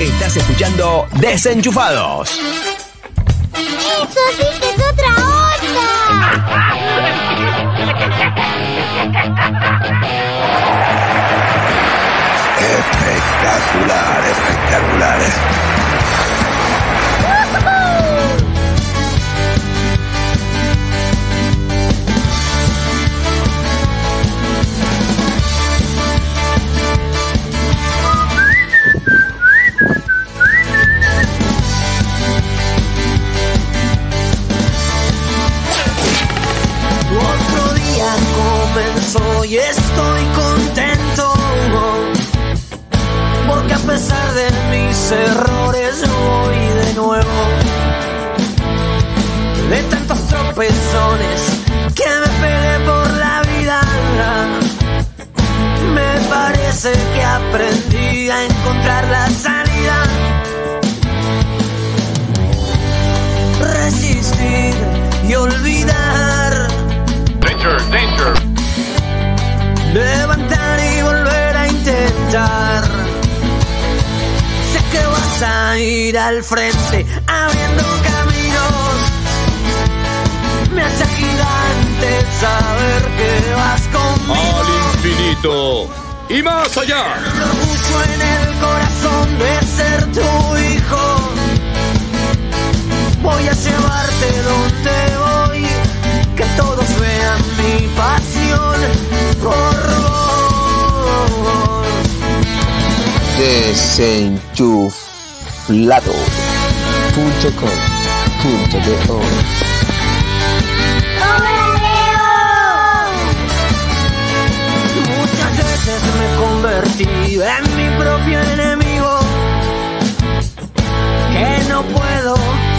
Estás escuchando Desenchufados. ¡Eso sí que es otra Espectacular, espectacular. Y estoy contento. Porque a pesar de mis errores voy de nuevo. De tantos tropezones que me pegué por la vida. Me parece que aprendí a encontrar la salida. Resistir y olvidar. Danger, danger levantar y volver a intentar. Sé que vas a ir al frente abriendo caminos. Me hace gigante saber que vas conmigo. Al infinito y más allá. Lo puso en el corazón de ser tu hijo. Voy a llevarte donde voy, que todos vean mi pasión Desenchuflado.com.do Muchas veces me convertí en mi propio enemigo. Que no puedo,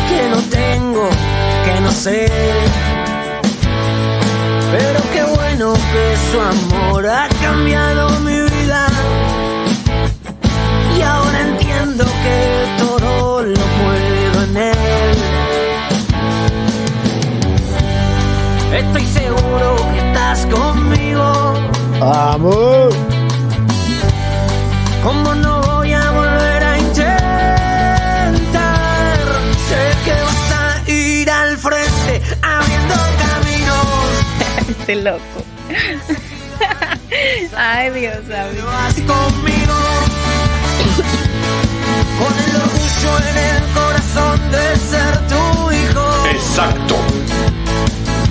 que no tengo, que no sé. Pero qué bueno que su amor ha cambiado mi vida. Y ahora entiendo que todo lo puedo en él. Estoy seguro que estás conmigo. Amor. ¿Cómo no voy a volver a intentar? Sé que vas a ir al frente abriendo caminos. Este loco. Ay, Dios mío. Vas conmigo con el orgullo en el corazón de ser tu hijo. Exacto.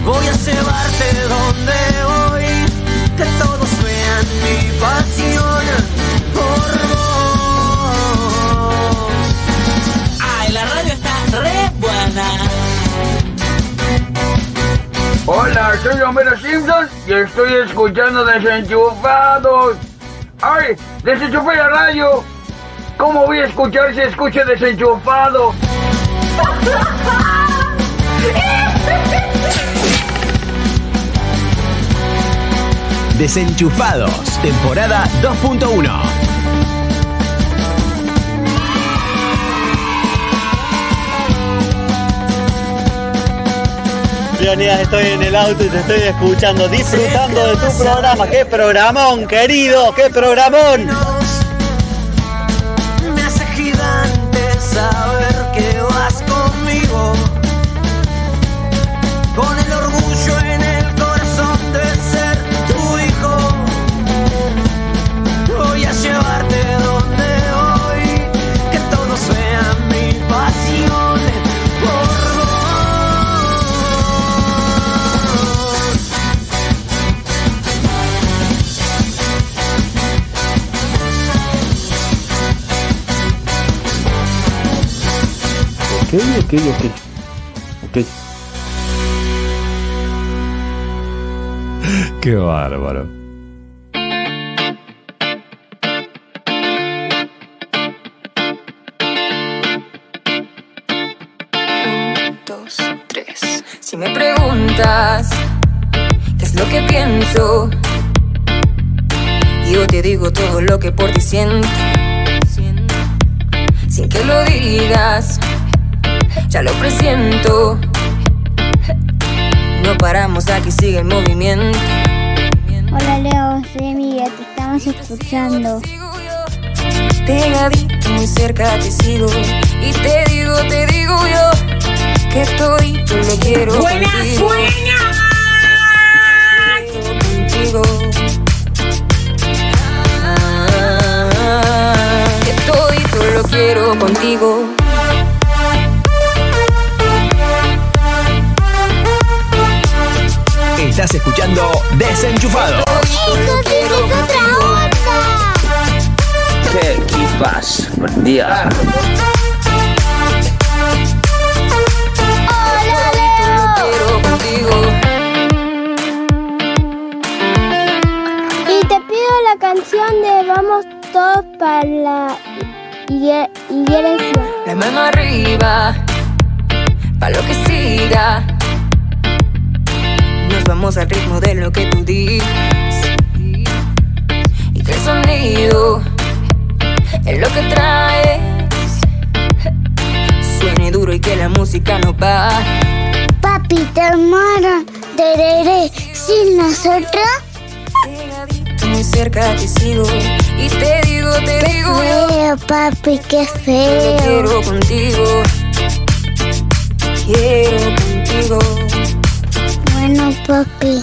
Voy a llevarte donde voy, que todos vean mi pasión por vos. Ay, la radio está re buena. Hola, soy Homero Simpson y estoy escuchando Desenchufados. ¡Ay! ¡Desenchufé la radio! ¿Cómo voy a escuchar si escucho desenchufado? Desenchufados, temporada 2.1. Leonidas, estoy en el auto y te estoy escuchando, disfrutando de tu programa. ¡Qué programón, querido! ¡Qué programón! Ok, ok, ok. Qué bárbaro. dos, tres. Si me preguntas qué es lo que pienso, yo te digo todo lo que por ti siento. Sin que lo digas, ya lo presiento. No paramos, aquí sigue el movimiento. Hola Leo, soy Miguel, te estamos escuchando. Pegadito, muy cerca te sigo y te digo, te digo yo que estoy, lo quiero ¡Buena contigo. sueña! Contigo. Ah, que estoy, lo quiero contigo. Estás escuchando Desenchufados. Eso sí que es otra onda. ¿Qué equipas? Buen día. Hola, Leo. Quiero contigo. Y te pido la canción de Vamos todos para la iglesia. La mano arriba, para lo que siga. Nos vamos al ritmo de lo que tú dices. Y que el sonido es lo que traes. Suene duro y que la música no pare. Papi, te tereré, sin nosotros. Muy cerca te sigo y te digo, te Qué digo yo. feo, papi, qué feo. quiero contigo. Quiero contigo. Bueno, papi,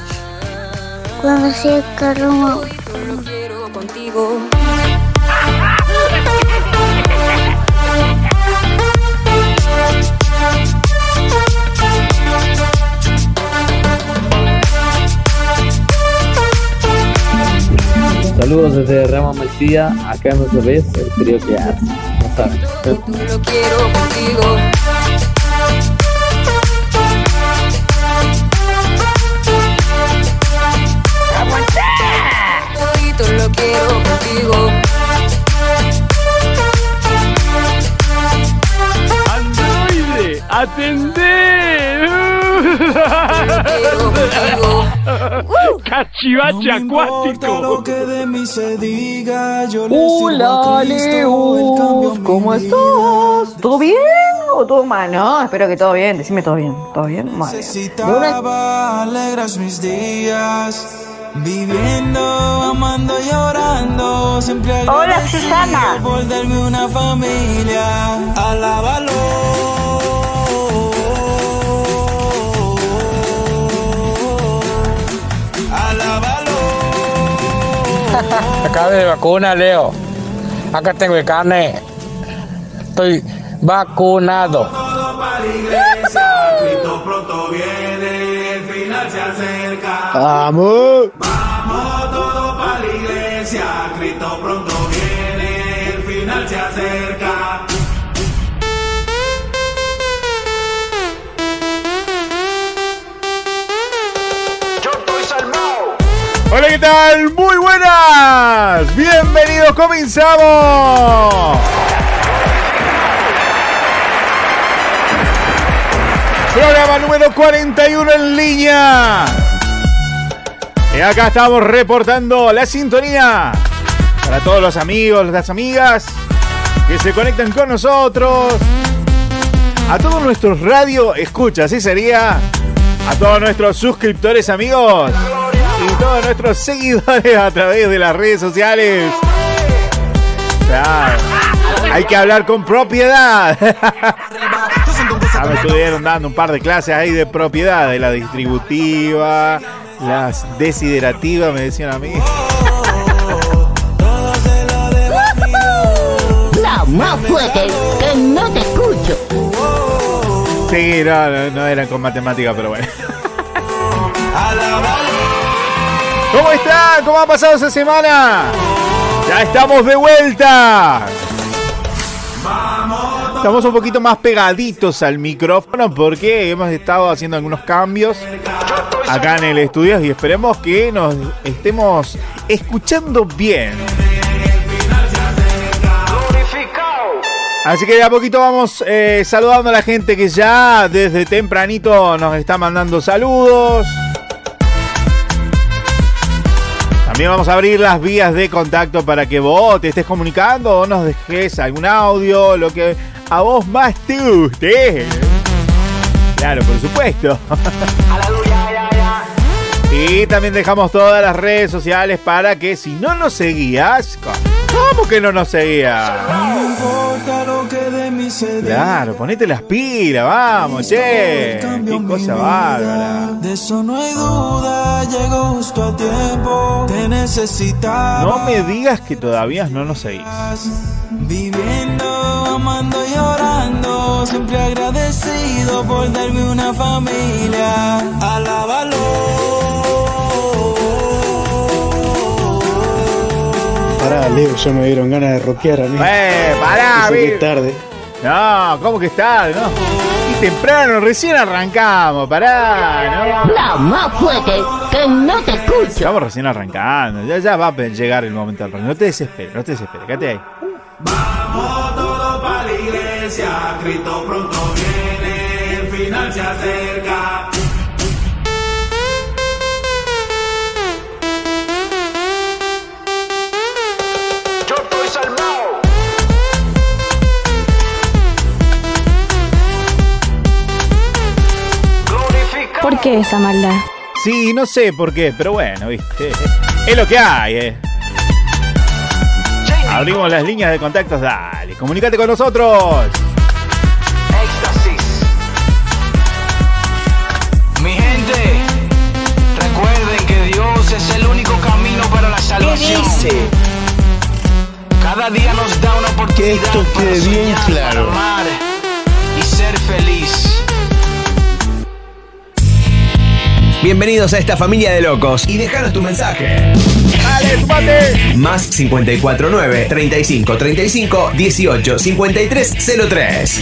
cuando sea el carro, Lo quiero contigo. Saludos desde Rama Mesía, acá en nuestro vez el frío que hace. No saben. Tú lo quiero contigo. Atendé. Cachivache acuático. Hola, Leo. ¿Cómo estás? ¿Todo bien o todo mal? No, espero que todo bien. Decime todo bien. ¿Todo bien? Vale. Necesitaba alegras mis días. Viviendo, amando, llorando. Siempre Hola, agradecido Susana. Por darme una familia. Alábalo. Acá de vacuna, Leo. Acá tengo el carne. Estoy vacunado. Cristo pronto viene, el final se acerca. Vamos. Vamos todos para la iglesia, Cristo pronto viene, el final se acerca. ¿Qué tal? Muy buenas. Bienvenidos, comenzamos. Programa número 41 en línea. Y acá estamos reportando la sintonía para todos los amigos, las amigas que se conectan con nosotros. A todos nuestros radio escucha, así sería. A todos nuestros suscriptores amigos todos nuestros seguidores a través de las redes sociales. Claro, hay que hablar con propiedad. Ya me estuvieron dando un par de clases ahí de propiedad, de la distributiva, las desiderativas, me decían a mí. No, más fuerte, que no te escucho. Sí, no, no, no eran con matemática, pero bueno. ¿Cómo están? ¿Cómo ha pasado esa semana? Ya estamos de vuelta. Estamos un poquito más pegaditos al micrófono porque hemos estado haciendo algunos cambios acá en el estudio y esperemos que nos estemos escuchando bien. Así que de a poquito vamos eh, saludando a la gente que ya desde tempranito nos está mandando saludos. También vamos a abrir las vías de contacto para que vos te estés comunicando o nos dejes algún audio, lo que a vos más te guste. Claro, por supuesto. Y también dejamos todas las redes sociales para que si no nos seguías, ¿cómo que no nos seguías? Claro, ponete las pilas, vamos, che. Qué cosa bárbara. De eso no hay duda, llegó justo a tiempo. Te necesitaba. No me digas que todavía no nos seguís. Viviendo, amando y llorando, siempre agradecido por darme una familia. Alábalo. Pará, Leo, ya me dieron ganas de rockear a mí. ¡Eh, pará, Eso que Vir. es tarde. No, ¿cómo que es tarde? No. Y temprano, recién arrancamos, pará, ¿no? La más fuerte, que no te escucho. Estamos recién arrancando, ya, ya va a llegar el momento del. No te desesperes, no te desesperes, quédate ahí. Vamos todos para la iglesia, Cristo pronto viene, el final se acerca. Qué esa maldad? Sí, no sé por qué, pero bueno, viste. Es lo que hay, eh. Abrimos las líneas de contactos, dale, comunícate con nosotros. Éxtasis. Mi gente, recuerden que Dios es el único camino para la salvación. Cada día nos da una oportunidad Que esto quede bien claro. Bienvenidos a esta familia de locos y déjanos tu mensaje. Dale, sumate. Más 549 35 35 18 53 03.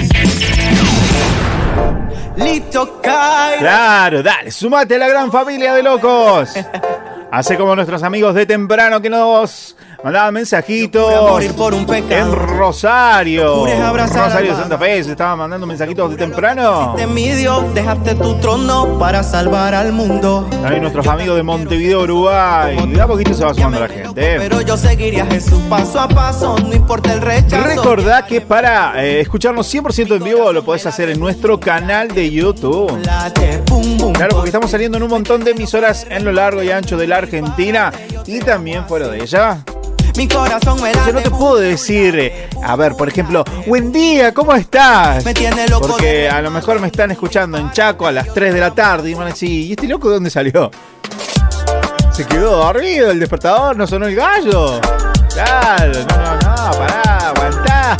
Listo, cae. Claro, dale, sumate a la gran familia de locos. Hace como nuestros amigos de temprano que nos mandaban mensajitos por un en Rosario. De Santa Fe, se estaban mandando mensajitos de temprano. De mi Dios, dejaste tu trono para salvar al mundo. También nuestros amigos de Montevideo, Uruguay. De a poquito se va sumando la gente. ¿eh? Pero yo seguiría Jesús paso a paso, no importa el rechazo. Recordá que para eh, escucharnos 100% en vivo lo podés hacer en nuestro canal de YouTube. Claro, porque estamos saliendo en un montón de emisoras en lo largo y ancho de la Argentina y también fuera de ella. Mi corazón me Entonces no te puedo decir, eh, a ver, por ejemplo, buen día, ¿cómo estás? Me tiene loco Porque a lo mejor me están escuchando en Chaco a las 3 de la tarde y van a decir, ¿y este loco de dónde salió? Se quedó dormido, el despertador, no sonó el gallo. Claro, no, no, no, pará, aguantá.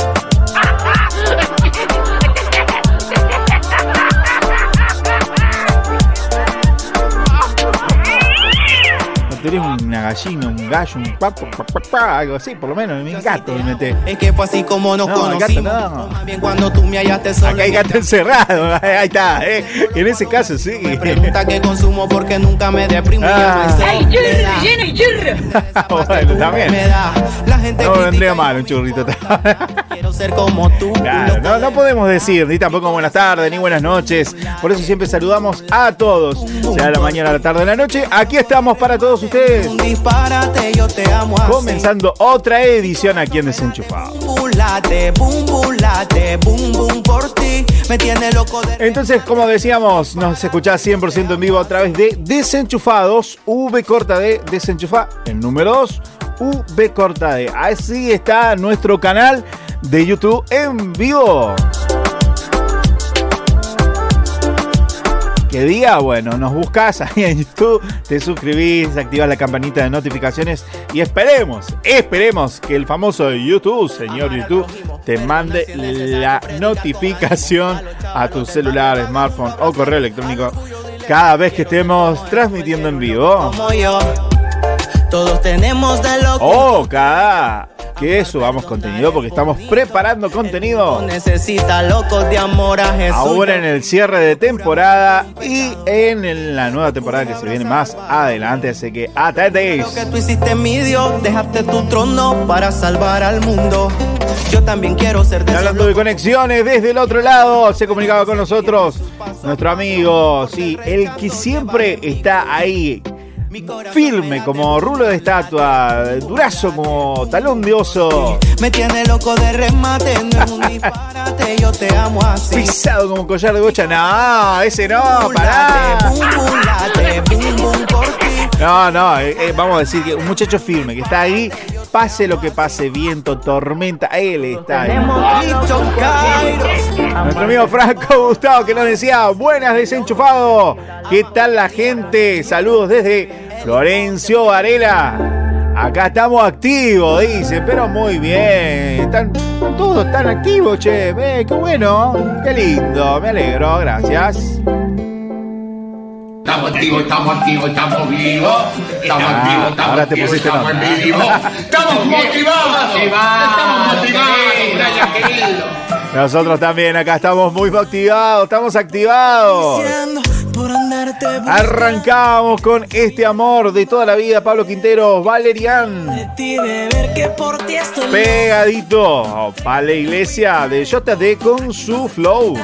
No tenés una gallina, un gallo, un papo, pa, pa, pa, algo así, por lo menos, mi gato me mete. Es que fue así como nos No, el gato conocimos. no. Más bien cuando tú me hallaste solo. Acá hay gato encerrado, ahí está, eh. en ese caso sí. Pregunta que consumo porque nunca me deprimo. Ah. Ay, soledad. bueno, también. Me da. La gente No vendría mal un churrito. quiero ser como tú. Claro, no, no podemos decir ni tampoco buenas tardes ni buenas noches. Por eso siempre saludamos a todos. Sea la mañana, la tarde, la noche. Aquí estamos para todos ustedes. Un disparate, yo te amo así. Comenzando otra edición aquí en Desenchufado. Entonces, como decíamos, nos escuchás 100% en vivo a través de Desenchufados, V corta de Desenchufa, el número 2, V corta de. Así está nuestro canal de YouTube en vivo. ¿Qué día? Bueno, nos buscas ahí en YouTube, te suscribís, activas la campanita de notificaciones y esperemos, esperemos que el famoso YouTube, señor YouTube, te mande la notificación a tu celular, smartphone o correo electrónico cada vez que estemos transmitiendo en vivo. Todos tenemos de loco. O cada que subamos contenido porque estamos preparando contenido. Necesita locos de amor a Jesús. Ahora en el cierre de temporada y en la nueva temporada que se viene más adelante, así que atentéis. Lo que tú hiciste mi Dios, dejaste tu trono para salvar al mundo. Yo también quiero ser de Y Hablando de conexiones desde el otro lado, se comunicaba con nosotros nuestro amigo, sí, el que siempre está ahí firme como rulo de estatua, durazo como talón de oso, Me tiene loco de remate, no es un disparate, yo te amo así. pisado como collar de bocha. No, ese no, pará. No, no, eh, eh, vamos a decir que un muchacho firme que está ahí, pase lo que pase, viento, tormenta, él está ahí. Nuestro amigo Franco Gustavo que nos decía, buenas desenchufado. ¿Qué tal la gente? Saludos desde Florencio Varela. Acá estamos activos, dice, pero muy bien. Están todos están activos, che. Eh, qué bueno, qué lindo, me alegro, gracias. Estamos activos, estamos activos, estamos vivos. Estamos Ah, activos, estamos ahora te activos, pusiste estamos vivos. Estamos motivados. Estamos motivados, Brian, querido. Nosotros también acá estamos muy activados, estamos activados. Arrancamos con este amor de toda la vida, Pablo Quintero, Valerian. Pegadito para la iglesia de JD con su flow.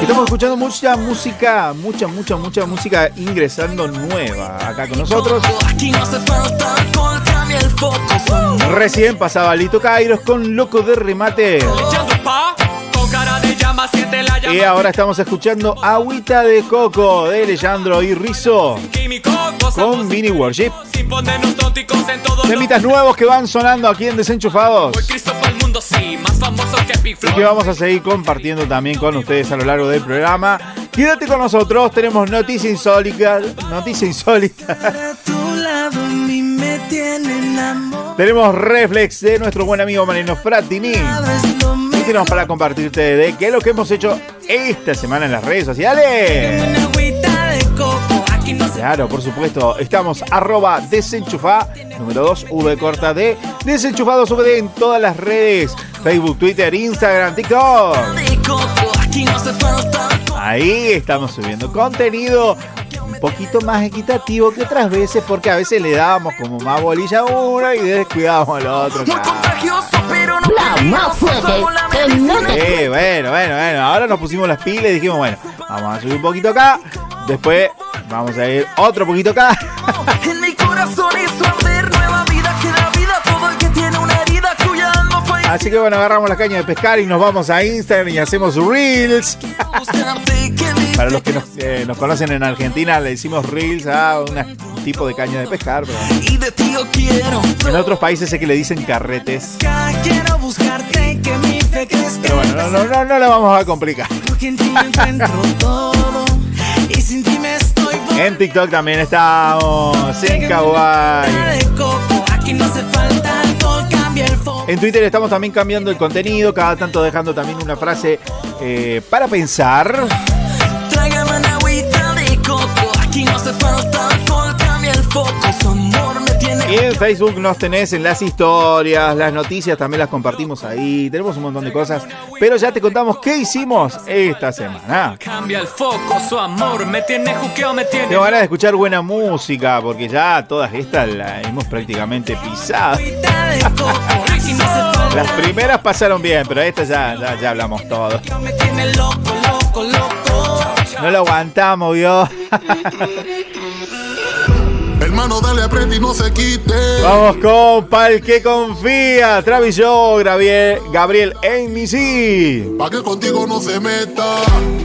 Estamos escuchando mucha música, mucha, mucha, mucha música ingresando nueva acá con nosotros. Recién pasaba Lito Kairos con Loco de Remate. Y ahora estamos escuchando Agüita de Coco de Alejandro y Rizzo con Vini Worship. Temitas nuevos que van sonando aquí en Desenchufados. Y que vamos a seguir compartiendo también con ustedes a lo largo del programa. Quédate con nosotros, tenemos noticias insólitas. Noticia insólita. tu lado, a mí me tiene enamorado. tenemos reflex de nuestro buen amigo Marino Fratini. Para compartirte de qué es lo que hemos hecho esta semana en las redes sociales. Claro, por supuesto, estamos arroba número 2, V corta de desenchufados VD en todas las redes, Facebook, Twitter, Instagram, TikTok. Ahí estamos subiendo contenido poquito más equitativo que otras veces, porque a veces le dábamos como más bolilla a uno y descuidábamos al otro. Muy contagioso, pero no La más fuerte, Sí, bueno, bueno, bueno. Ahora nos pusimos las pilas y dijimos, bueno, vamos a subir un poquito acá. Después vamos a ir otro poquito acá. En mi corazón hizo Así que bueno, agarramos la caña de pescar y nos vamos a Instagram y hacemos reels. Para los que nos, eh, nos conocen en Argentina, le decimos reels a un tipo de caña de pescar. pero en otros países sé que le dicen carretes. Pero bueno, no, no, no, no la vamos a complicar. en TikTok también estamos en Kawaii. de coco aquí no hace falta En Twitter estamos también cambiando el contenido, cada tanto dejando también una frase eh, para pensar. Y en Facebook nos tenés en las historias, las noticias también las compartimos ahí. Tenemos un montón de cosas, pero ya te contamos qué hicimos esta semana. cambia el foco su amor me tiene juqueado me tiene Tengo ganas de escuchar buena música, porque ya todas estas las hemos prácticamente pisado. Las primeras pasaron bien, pero estas ya, ya, ya hablamos todo. No lo aguantamos, vio. Hermano, dale aprieta y no se quite. Vamos con Pal que confía. Travis Joe, Gabriel, Gabriel NC. Pa' que contigo no se meta.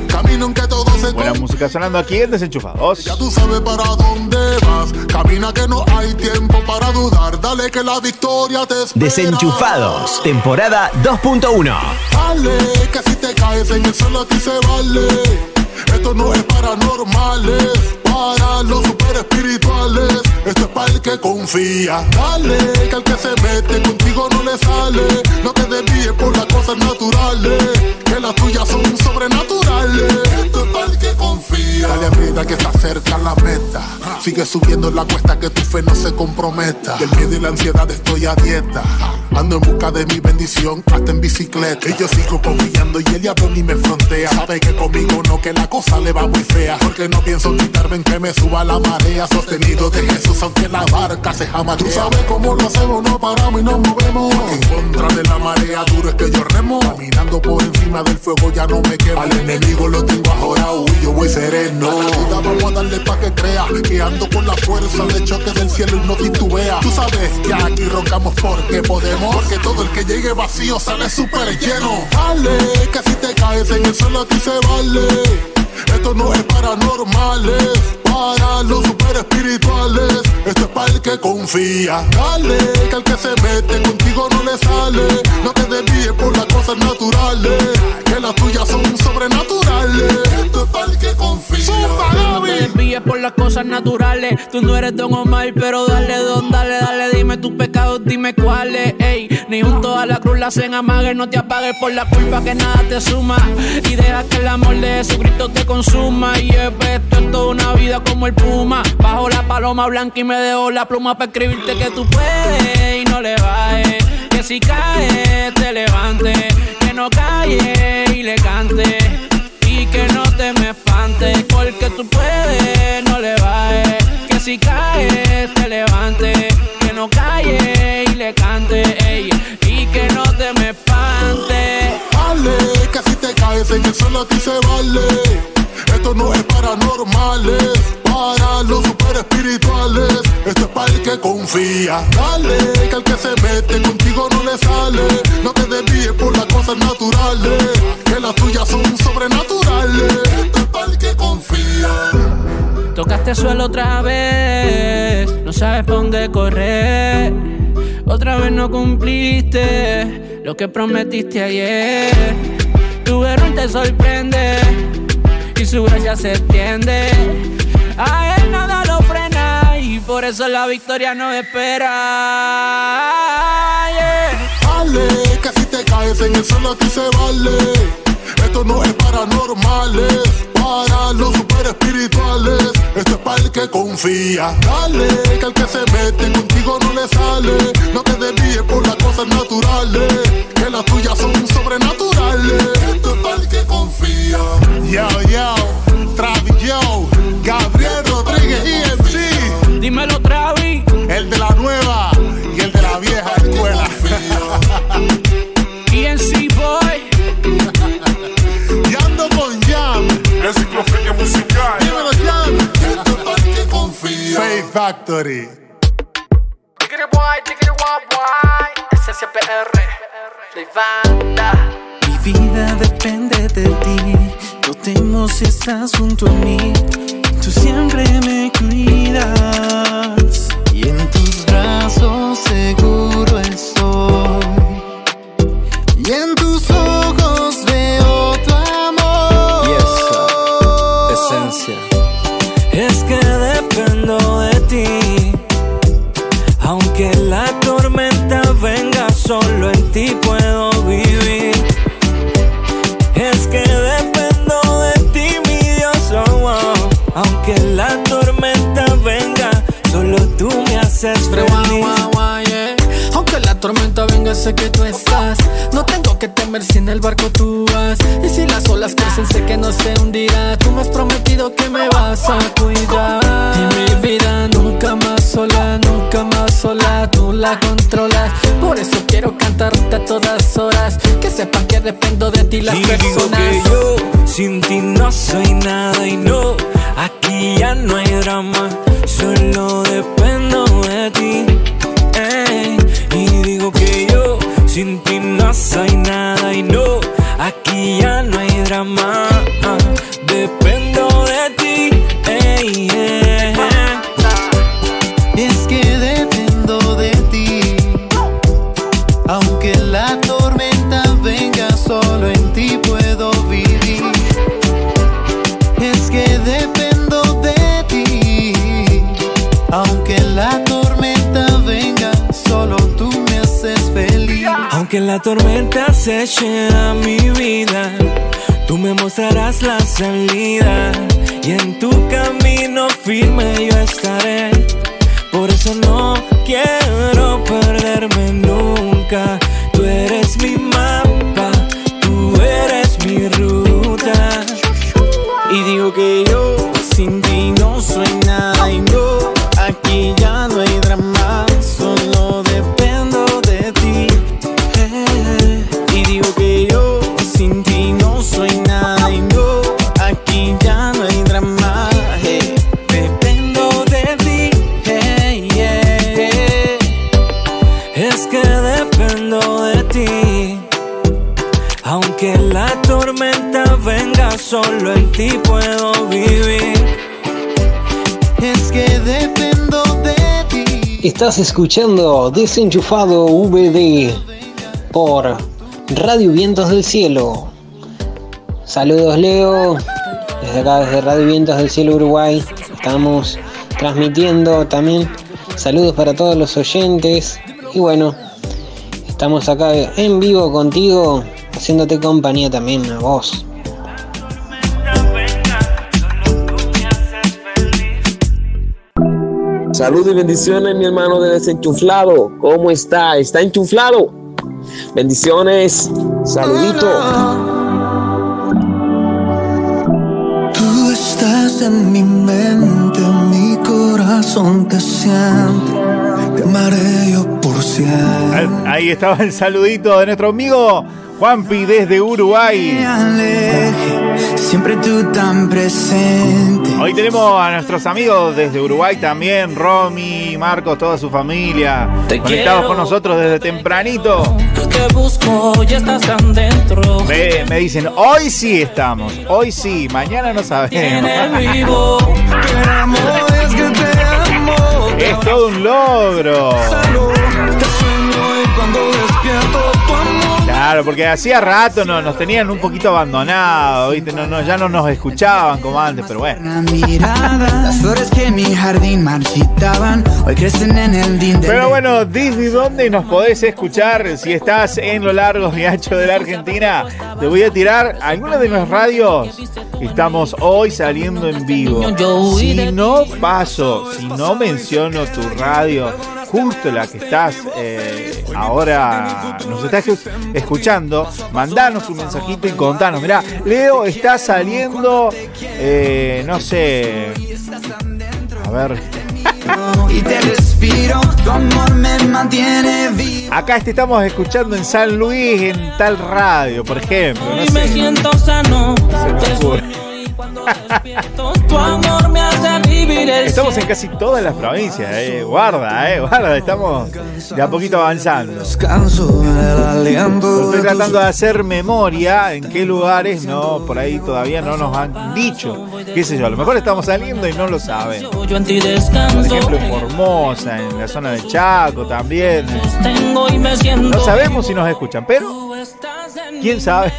Camino en que todo se Buena música sonando aquí en Desenchufados. Ya tú sabes para dónde vas. Camina que no hay tiempo para dudar. Dale que la victoria te espera. Desenchufados, temporada 2.1. Dale, que si te caes en el suelo a ti se vale. Esto no es para normales, para los super espirituales. Esto es para el que confía. Dale, que al que se mete contigo no le sale. No te desvíes por las cosas naturales, que las tuyas son sobrenaturales. Confía. Dale aprieta que está cerca la meta. Sigue subiendo la cuesta que tu fe no se comprometa. Del miedo y la ansiedad estoy a dieta. Ando en busca de mi bendición, hasta en bicicleta. Y yo sigo confiando y el diablo ni me frontea. Sabe que conmigo no, que la cosa le va muy fea. Porque no pienso quitarme en que me suba la marea. Sostenido de Jesús, aunque la barca se jamaquea. Tú sabes cómo lo hacemos, no paramos y nos movemos. En contra de la marea, duro es que yo remo. Caminando por encima del fuego ya no me quemo. Al enemigo lo tengo ahorrado y yo voy sereno. La vamos a darle pa' que crea. Que ando con la fuerza de choque del cielo y no titubea. Tú sabes que aquí roncamos porque podemos. Porque todo el que llegue vacío sale súper lleno. Dale, que si te caes en el suelo a ti se vale. Esto no es para normales, para los super espirituales. Esto es para el que confía. Dale, que al que se mete contigo no le sale. No te desvíes por las cosas naturales, que las tuyas son sobrenaturales. Esto es para el que confía. Por las cosas naturales. Tú no eres Don Omar, pero dale, don, dale, dale. Dime tus pecados, dime cuáles. Ey, ni junto a la cruz la hacen amague. No te apagues por la culpa que nada te suma. Y deja que el amor de Jesucristo te consuma. Y es esto es toda una vida como el puma. Bajo la paloma blanca y me dejo la pluma para escribirte que tú puedes y no le bajes. Que si caes, te levantes. Que no calles y le cantes y que no te me espantes porque tú puedes, no le bajes. Que si caes, te levantes, que no calles y le cantes, ey, y que no te me espantes. Dale, que si te caes en el suelo a ti se vale. Esto no es para normales, para los super espirituales. Esto es para el que confía. Dale, que al que se mete contigo no le sale. No te desvíes por las cosas naturales, que las tuyas son sobrenaturales. Tocaste suelo otra vez, no sabes pa' dónde correr. Otra vez no cumpliste lo que prometiste ayer. Tu error te sorprende y su gracia se extiende. A él nada lo frena y por eso la victoria no espera. Yeah. Que si te caes en el suelo a ti se vale. Esto no es para normales, para los super espirituales. Esto es para el que confía. Dale, que al que se mete contigo no le sale. No te desvíes por las cosas naturales, que las tuyas son sobrenaturales. Esto es para el que confía. Yo, yo, Travis, yo, Gabriel Rodríguez, EMC. Dímelo, Travis. El de la nueva Mi vida depende de ti. No temo si estás junto a mí. Tú siempre me cuidas. Y en tus brazos solo en ti puedo la tormenta venga, sé que tú estás. No tengo que temer si en el barco tú vas. Y si las olas crecen, sé que no se hundirá. Tú me has prometido que me vas a cuidar. Y mi vida nunca más sola, nunca más sola. Tú la controlas. Por eso quiero cantarte a todas horas. Que sepan que dependo de ti las Y digo personas. que yo sin ti no soy nada y no, aquí ya no hay drama, solo dependo de ti. ey. Y digo que yo sin ti no soy nada y no, aquí ya no hay drama, dependo de ti. ey, yeah. Es que dependo Aunque la tormenta aceche a mi vida, tú me mostrarás la salida. Y en tu camino firme yo estaré. Por eso no quiero perderme nunca. Estás escuchando Desenchufado VD por Radio Vientos del Cielo. Saludos Leo, desde acá desde Radio Vientos del Cielo Uruguay. Estamos transmitiendo también. Saludos para todos los oyentes. Y bueno, estamos acá en vivo contigo, haciéndote compañía también a vos. Saludos y bendiciones, mi hermano de desenchuflado. ¿Cómo está? ¿Está enchuflado? Bendiciones. Saludito. Tú estás en mi mente, mi corazón te siente. Te amaré yo por siempre. Ahí estaba el saludito de nuestro amigo Juanpi desde Uruguay. Siempre tú tan presente. Hoy tenemos a nuestros amigos desde Uruguay también, Romy, Marcos, toda su familia, Te conectados quiero. con nosotros desde tempranito. Te busco, ya estás tan dentro. Me, me dicen, hoy sí estamos, hoy sí, mañana no sabemos. vivo. es que te amo. Es todo un logro. Te Claro, porque hacía rato no, nos tenían un poquito abandonados, ¿viste? No, no, ya no nos escuchaban como antes, pero bueno. Una mirada, las flores que en mi jardín marchitaban, hoy crecen en el din del Pero bueno, ¿desde dónde nos podés escuchar? Si estás en lo largo y ancho de la Argentina, te voy a tirar algunas de mis radios. Estamos hoy saliendo en vivo. Si no paso, si no menciono tu radio, justo la que estás eh, ahora, nos estás escuchando, mandanos un mensajito y contanos. Mirá, Leo está saliendo, eh, no sé, a ver, y te respiro, tu amor me mantiene vivo. Acá te estamos escuchando en San Luis, en tal radio, por ejemplo. No Y me sé, siento sano. se me ocurre. Tu amor me hace vivir el Estamos en casi todas las provincias, eh. Guarda, eh, guarda, estamos de a poquito avanzando. Descanso el aliento Estoy tratando de hacer memoria en qué lugares no, por ahí todavía no nos han dicho. Qué sé yo, a lo mejor estamos saliendo y no lo saben. Por ejemplo, en Formosa, en la zona de Chaco también. No sabemos si nos escuchan, pero quién sabe.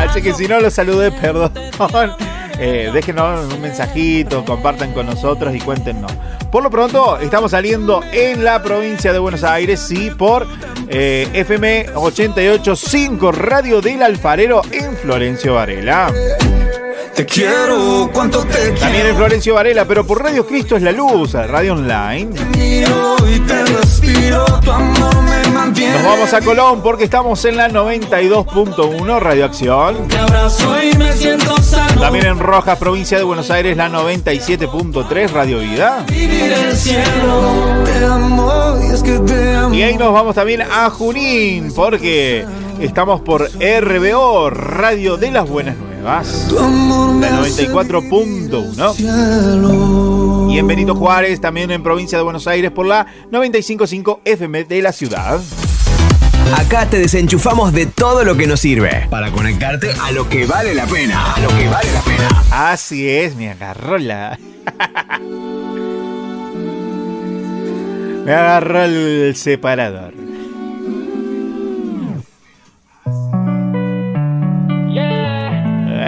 Así que si no los saludé, perdón. Eh, déjenos un mensajito, compartan con nosotros y cuéntenos. Por lo pronto, estamos saliendo en la provincia de Buenos Aires, sí, por eh, FM 885 Radio del Alfarero en Florencio Varela. Te quiero, cuánto te quiero. También en Florencio Varela, pero por Radio Cristo es la Luz, Radio Online. Miro y te respiro, tu amor Nos vamos a Colón porque estamos en la 92.1 Radio Acción. También en Rojas, provincia de Buenos Aires, la 97.3 Radio Vida. Vivir el cielo. Te amo y es que te amo. Y ahí nos vamos también a Junín porque estamos por RBO, Radio de las Buenas Nuevas. La hace 94.1. Y en Benito Juárez, también en provincia de Buenos Aires, por la 95.5 FM de la ciudad. Acá te desenchufamos de todo lo que nos sirve para conectarte a lo que vale la pena. A lo que vale la pena. Así es, me agarró la. me agarró el separador.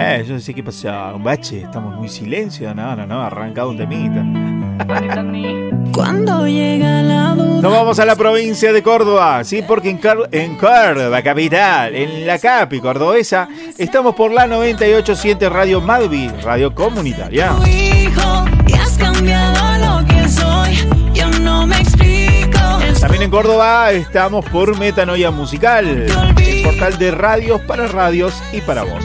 Eh, yo sé qué pasó. Un bache, estamos muy silencio. No, no, no, arrancado un temita. Cuando llega la duda. Nos vamos a la provincia de Córdoba, sí, porque en, Car- en Córdoba, capital, en la capi cordobesa, estamos por la 987 Radio Madvi, radio comunitaria. hijo y has cambiado lo que soy. Yo no me explico. También en Córdoba estamos por Metanoia Musical, el portal de radios para radios y para vos.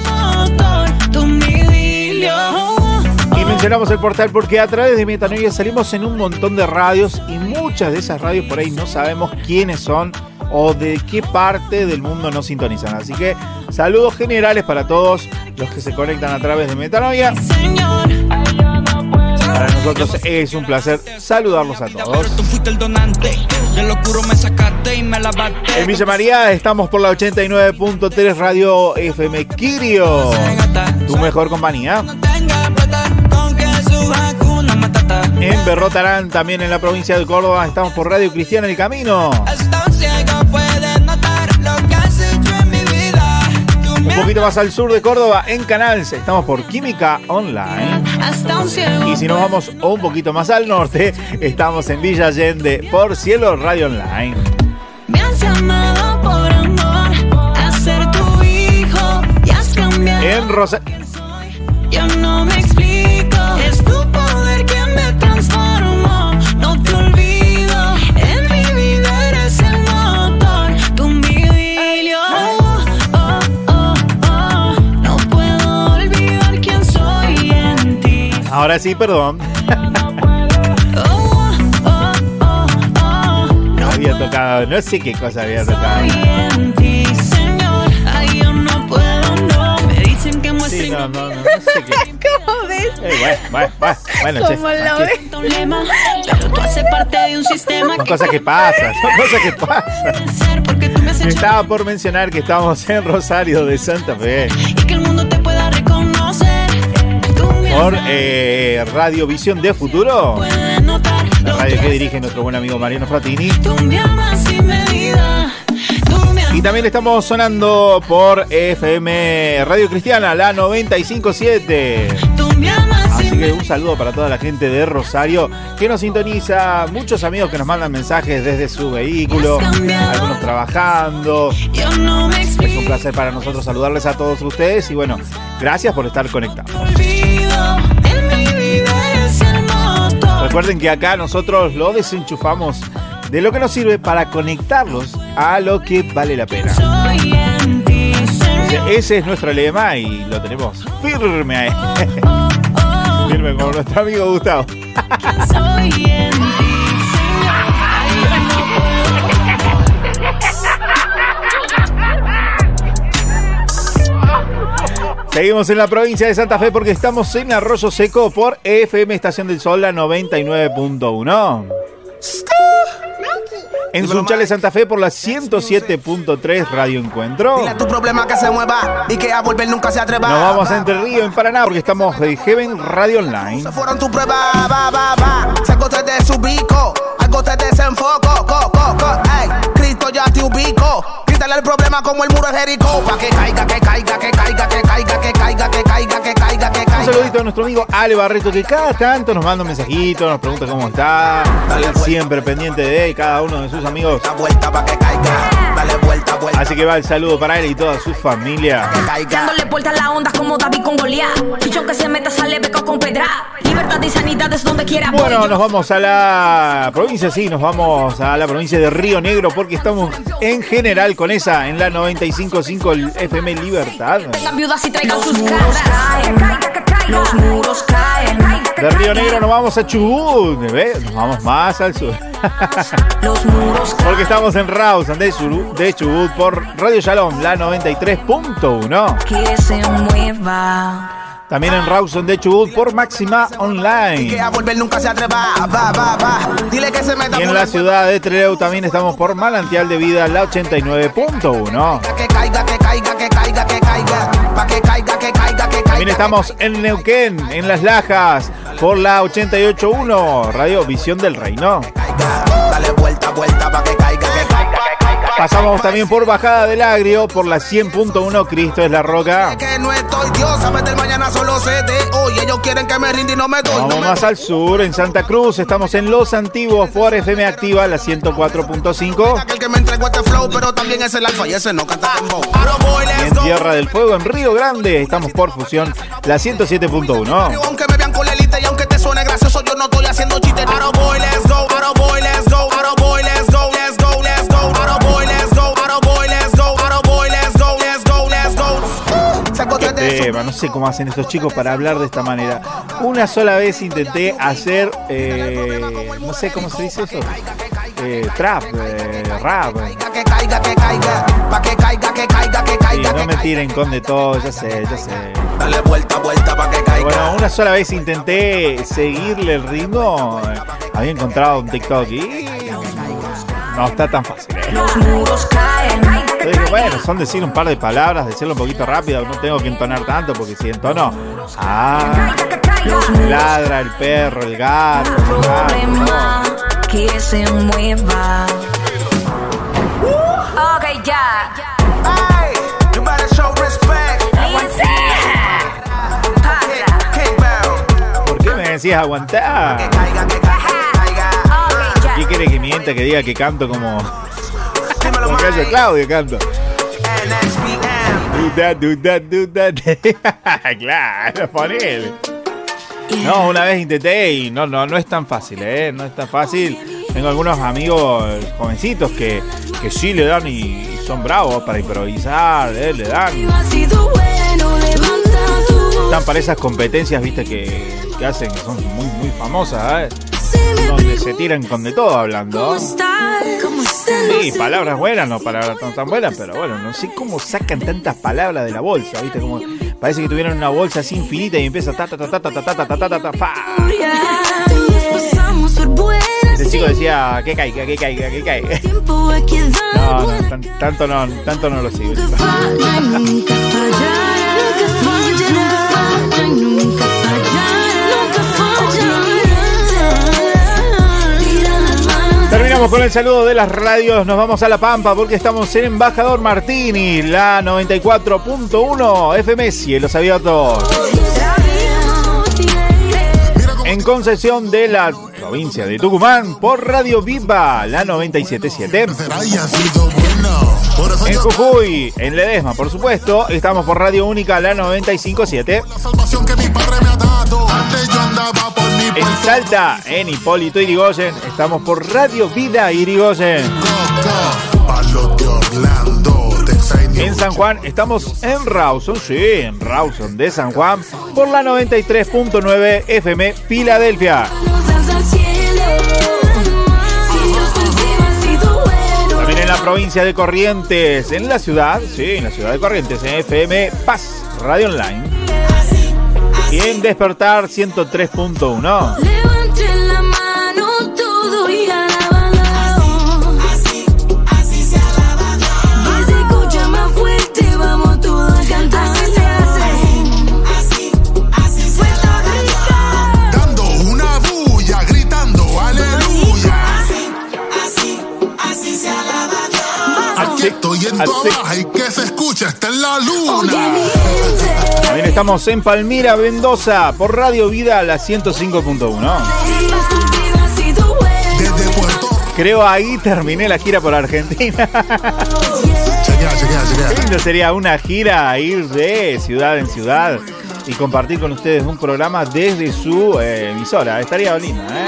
Y mencionamos el portal porque a través de Metanoia salimos en un montón de radios y muchas de esas radios por ahí no sabemos quiénes son o de qué parte del mundo nos sintonizan. Así que saludos generales para todos los que se conectan a través de Metanoia. Señor, Para nosotros es un placer saludarlos a todos. En Villa María estamos por la 89.3 Radio FM Kirio. Tu mejor compañía. En Berrotarán, también en la provincia de Córdoba, estamos por Radio Cristiana El Camino. Un poquito más al sur de Córdoba, en Canals, estamos por Química Online. Y si nos vamos un poquito más al norte, estamos en Villa Allende por Cielo Radio Online. Me has Ahora sí, perdón. había tocado, no sé qué cosa había tocado. No no. Sí, no, no, no, no sé qué. ¿Cómo ves? Eh, bueno, bueno, bueno, bueno, che, ¿Cómo lo tranqui- ves? problema, pero tú haces parte de un sistema Son que cosas que pasan, son cosas que pasan. Estaba por mencionar que estamos en Rosario de Santa Fe y que el mundo te por eh, Radio Visión de Futuro, la radio que dirige nuestro buen amigo Mariano Fratini. Y también estamos sonando por FM Radio Cristiana, la 957. Tú me amas Así que un saludo para toda la gente de Rosario que nos sintoniza, muchos amigos que nos mandan mensajes desde su vehículo, algunos trabajando. Es un placer para nosotros saludarles a todos ustedes y bueno, gracias por estar conectados. Recuerden que acá nosotros lo desenchufamos de lo que nos sirve para conectarlos a lo que vale la pena. Ese es nuestro lema y lo tenemos firme ahí. Firme con nuestro amigo Gustavo. Seguimos en la provincia de Santa Fe porque estamos en Arroyo Seco por FM Estación del Sol, la 99.1. En Sunchales Santa Fe por la 107.3 Radio Encuentro. Dile a tu problema que se mueva y que a volver nunca se atreva. Nos vamos a Entre Río en Paraná porque estamos de Heaven Radio Online. Se fueron tu prueba, va, va, va. Se de su bico, algo te desenfoco, co, co, co. Ey, Ya te ubico. Quítale el problema como el muro de Jericó. Pa' que caiga, que caiga, que caiga, que caiga, que caiga, que caiga, que caiga, que Un caiga. saludito a nuestro amigo Ale Barreto que cada tanto nos manda un mensajito, nos pregunta cómo está. Siempre pendiente de cada uno de sus amigos. Vuelta pa' que caiga. Dale vuelta, vuelta. Así que va el saludo para él y toda su familia. Dándole vuelta a la onda como David con Goliat. Dicho que se meta, sale beca con pedra. Libertad y sanidad es donde quiera. Bueno, yo. nos vamos a la provincia, sí, nos vamos a la provincia de Río Negro porque estamos en general con esa en la 95.5 el FM Libertad. Los muros caen. De Río Negro nos vamos a Chubut, ¿ves? Nos vamos más al sur. Porque estamos en Rawson de Chubut, de Chubut por Radio Shalom, la 93.1. Que se mueva. También en Rawson de Chubut por Máxima Online. Y en la ciudad de Trelew también estamos por Manantial de Vida, la 89.1. Que caiga, que caiga, que caiga, que caiga. Pa' que caiga, que caiga, que caiga. También estamos en Neuquén, en Las Lajas, por la 88.1, Radio Visión del Reino. Dale vuelta, vuelta pa' que caiga, Pasamos también por Bajada del Agrio, por la 100.1, Cristo es la Roca. Que no estoy Dios, sabes del mañana solo sé de hoy. Ellos quieren que me rinde y no me doy. Vamos más al sur, en Santa Cruz, estamos en Los Antiguos por FM Activa, la 104.5. El que me entregó este flow, pero también es el alfa y ese no canta en. Tierra del Fuego, en Río Grande, estamos por Fusión, la 107.1. Aunque me vean con y aunque te suene gracioso, yo no estoy haciendo chistes. Voy, No sé cómo hacen estos chicos para hablar de esta manera. Una sola vez intenté hacer, eh, no sé cómo se dice eso, eh, trap, eh, rap. Caiga. no me tiren con de todo, ya sé, ya sé. Dale vuelta, vuelta pa' que caiga. Bueno, una sola vez intenté seguirle el ritmo. Había encontrado un TikTok y no está tan fácil. ¿eh? Los muros caen. Yo dije, bueno, son decir un par de palabras, decirlo un poquito rápido, no tengo que entonar tanto porque si entono, ah, ladra el perro, el gato, el gato, Problema que se mueva. Ok, ya. Hey, you better show respect. ¿Por qué me decías aguantar? ¿Qué quiere que mienta, que diga que canto como... Claudio canto. Do that, do that, do that. claro, ponele. No, una vez intenté y no, no, no es tan fácil, ¿eh? No es tan fácil. Tengo algunos amigos jovencitos que, que sí le dan y, y son bravos para improvisar, ¿eh? le dan. Están para esas competencias, viste, que, que hacen, que son muy, muy famosas, ¿eh? Donde se tiran con de todo hablando. Sí, palabras buenas, no palabras tan, tan buenas, pero bueno, no sé cómo sacan tantas palabras de la bolsa, ¿viste? Como parece que tuvieran una bolsa así infinita y empieza ta ta ta ta ta ta ta ta ta ta ta ta pa. Ese chico decía que caiga, que caiga, que caiga. No, no, tan- tanto no, tanto no lo sigo. Con el saludo de las radios, nos vamos a La Pampa porque estamos en Embajador Martini, la 94.1 FM Cielos Abiertos. En Concepción de la provincia de Tucumán por Radio Viva, la 97.7. En Jujuy, en Ledesma, por supuesto, estamos por Radio Única, la 95.7. En Salta, en Hipólito Irigoyen, estamos por Radio Vida Irigoyen. En San Juan, estamos en Rawson, sí, en Rawson de San Juan, por la 93.9 FM Filadelfia. Provincia de Corrientes, en la ciudad, sí, en la ciudad de Corrientes, en FM Paz Radio Online. Y en Despertar 103.1. Abajo y que se escucha, está en la luna. También estamos en Palmira, Mendoza, por Radio Vida, la 105.1. Creo ahí terminé la gira por Argentina. Lindo sería una gira, ir de ciudad en ciudad y compartir con ustedes un programa desde su eh, emisora. Estaría lindo, ¿eh?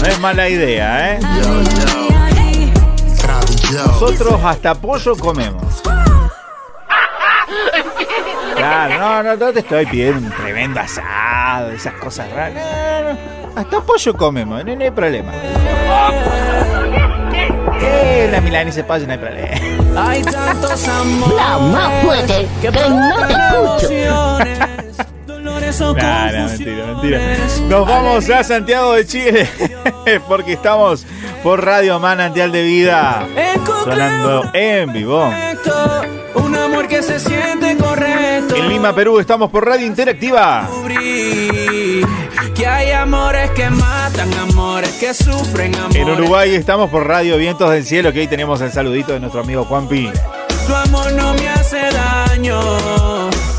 No es mala idea, ¿eh? Nosotros hasta pollo comemos. Claro, no, no, no te estoy pidiendo un tremendo asado, esas cosas raras. No, no, no. Hasta pollo comemos, no, no hay problema. Eh, la milanesa de pollo no hay problema. Hay tantos amores. Habla más fuerte, que no te escucho. Nah, nah, mentira, mentira. Nos vamos a Santiago de Chile porque estamos por Radio Manantial de Vida sonando en vivo. Un amor que se siente correcto. En Lima, Perú, estamos por Radio Interactiva. Que hay amores que matan, amores que sufren, amores. En Uruguay estamos por Radio Vientos del Cielo, que ahí tenemos el saludito de nuestro amigo Juanpi. Tu amor no me hace daño.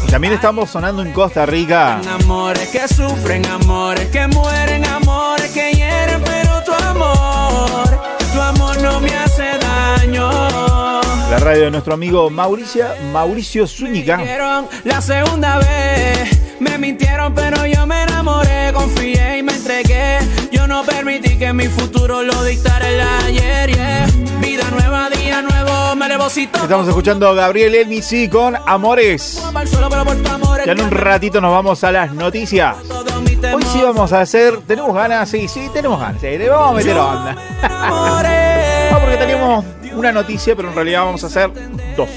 Y también estamos sonando en Costa Rica. Amores que sufren, amores que mueren, amores La radio de nuestro amigo Mauricio, Mauricio Zúñiga. la segunda vez. Me mintieron, pero yo me enamoré, confié y me entregué. Yo no permití que mi futuro lo dictara el ayer. yeah. Vida nueva, día nuevo, me levo si toco Estamos escuchando a Gabriel Elmisi con Amores. Ya en un ratito nos vamos a las noticias. Hoy sí vamos a hacer. ¿Tenemos ganas? Sí, sí, tenemos ganas. Sí, le vamos a meter onda. No, porque teníamos una noticia, pero en realidad vamos a hacer dos.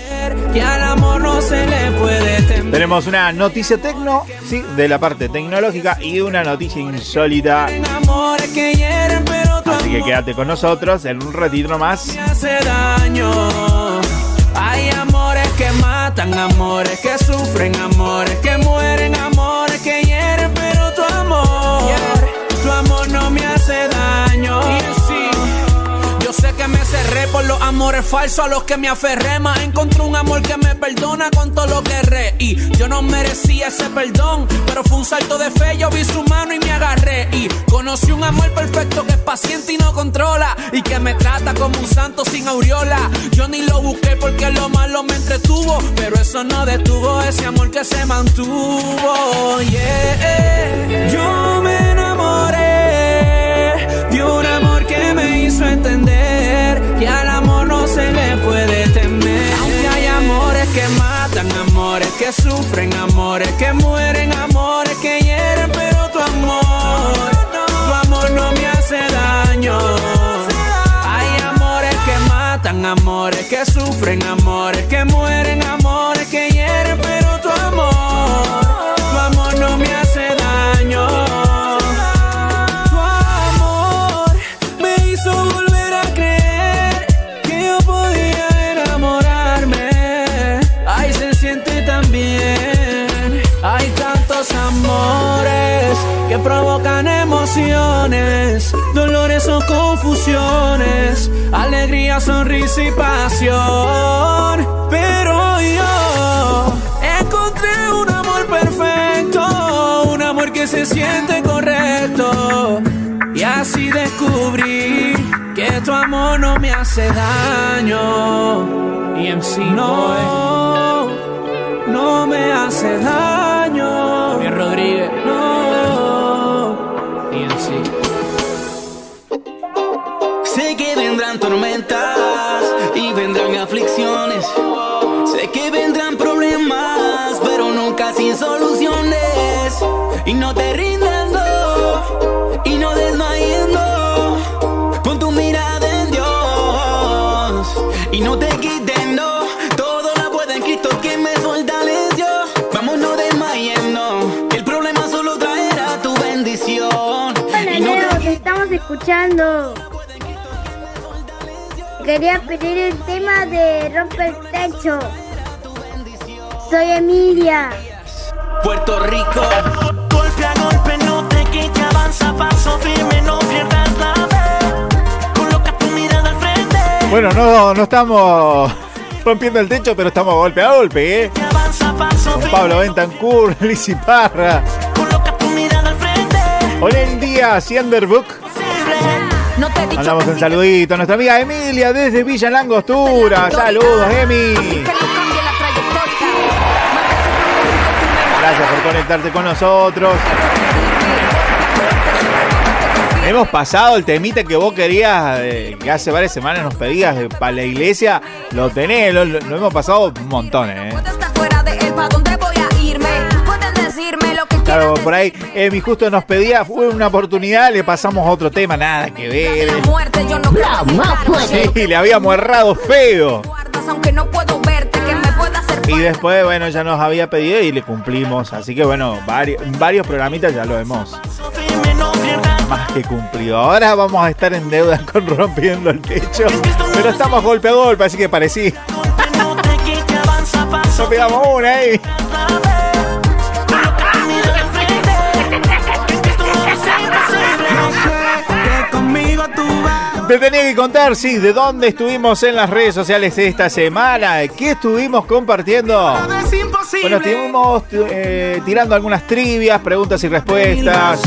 Tenemos una noticia tecno, sí, de la parte tecnológica y una noticia insólita. Así que quédate con nosotros en un ratito nomás. Hay amores que matan, amores que sufren, amores que mueren, amores que hieren, sé que me cerré por los amores falsos a los que me aferré, más encontré un amor que me perdona con todo lo que erré. Y yo no merecía ese perdón, pero fue un salto de fe, yo vi su mano y me agarré. Y conocí un amor perfecto que es paciente y no controla, y que me trata como un santo sin aureola. Yo ni lo busqué porque lo malo me entretuvo, pero eso no detuvo ese amor que se mantuvo. Yeah. Yo sufren, amores que mueren, amores que hieren, pero tu amor, tu amor no me hace daño. Hay amores que matan, amores que sufren, amores que mueren, alegría, sonrisa y pasión. Pero yo encontré un amor perfecto, un amor que se siente correcto. Y así descubrí que tu amor no me hace daño. Y en sí no, no me hace daño. Bien Rodríguez, tormentas y vendrán aflicciones. Sé que vendrán problemas, pero nunca sin soluciones. Y no te rindas, no, y no desmayes, no. Pon tu mirada en Dios y no te quiten, no. Todo la puede en Cristo que me fortaleció. Vamos, no desmayes, no. Que el problema solo traerá tu bendición. Hola Y no Leo, te te estamos escuchando. Quería pedir el tema de Rompe el Techo. Soy Emilia. Puerto Rico. Golpe a golpe no te quites, avanza paso firme, no pierdas la fe. Coloca tu mirada al frente. Bueno, no, no estamos rompiendo el techo, pero estamos golpe a golpe, ¿eh? Con. Pablo Bentancur, Lizzy Parra. Hoy en día, Cianderbook. No te he dicho Mandamos un saludito a nuestra amiga Emilia desde Villa Langostura. Saludos, Emi. Gracias por conectarte con nosotros. Hemos pasado el temita que vos querías, eh, que hace varias semanas nos pedías para la iglesia. Lo tenés, lo, hemos pasado un montón, ¿eh? Claro, por ahí Emi justo nos pedía, fue una oportunidad, le pasamos otro tema, nada que ver. muerte yo no creo Sí, le habíamos errado feo. guardas, aunque no puedo verte, que me pueda hacer Y después, bueno, ya nos había pedido y le cumplimos. Así que, bueno, varios, varios programitas ya lo hemos más que cumplido. Ahora vamos a estar en deuda con rompiendo el techo. Pero estamos golpe a golpe, así que parecí. No pegamos una ahí. Te tenía que contar, sí, de dónde estuvimos en las redes sociales esta semana. ¿Qué estuvimos compartiendo? Bueno, estuvimos eh, tirando algunas trivias, preguntas y respuestas.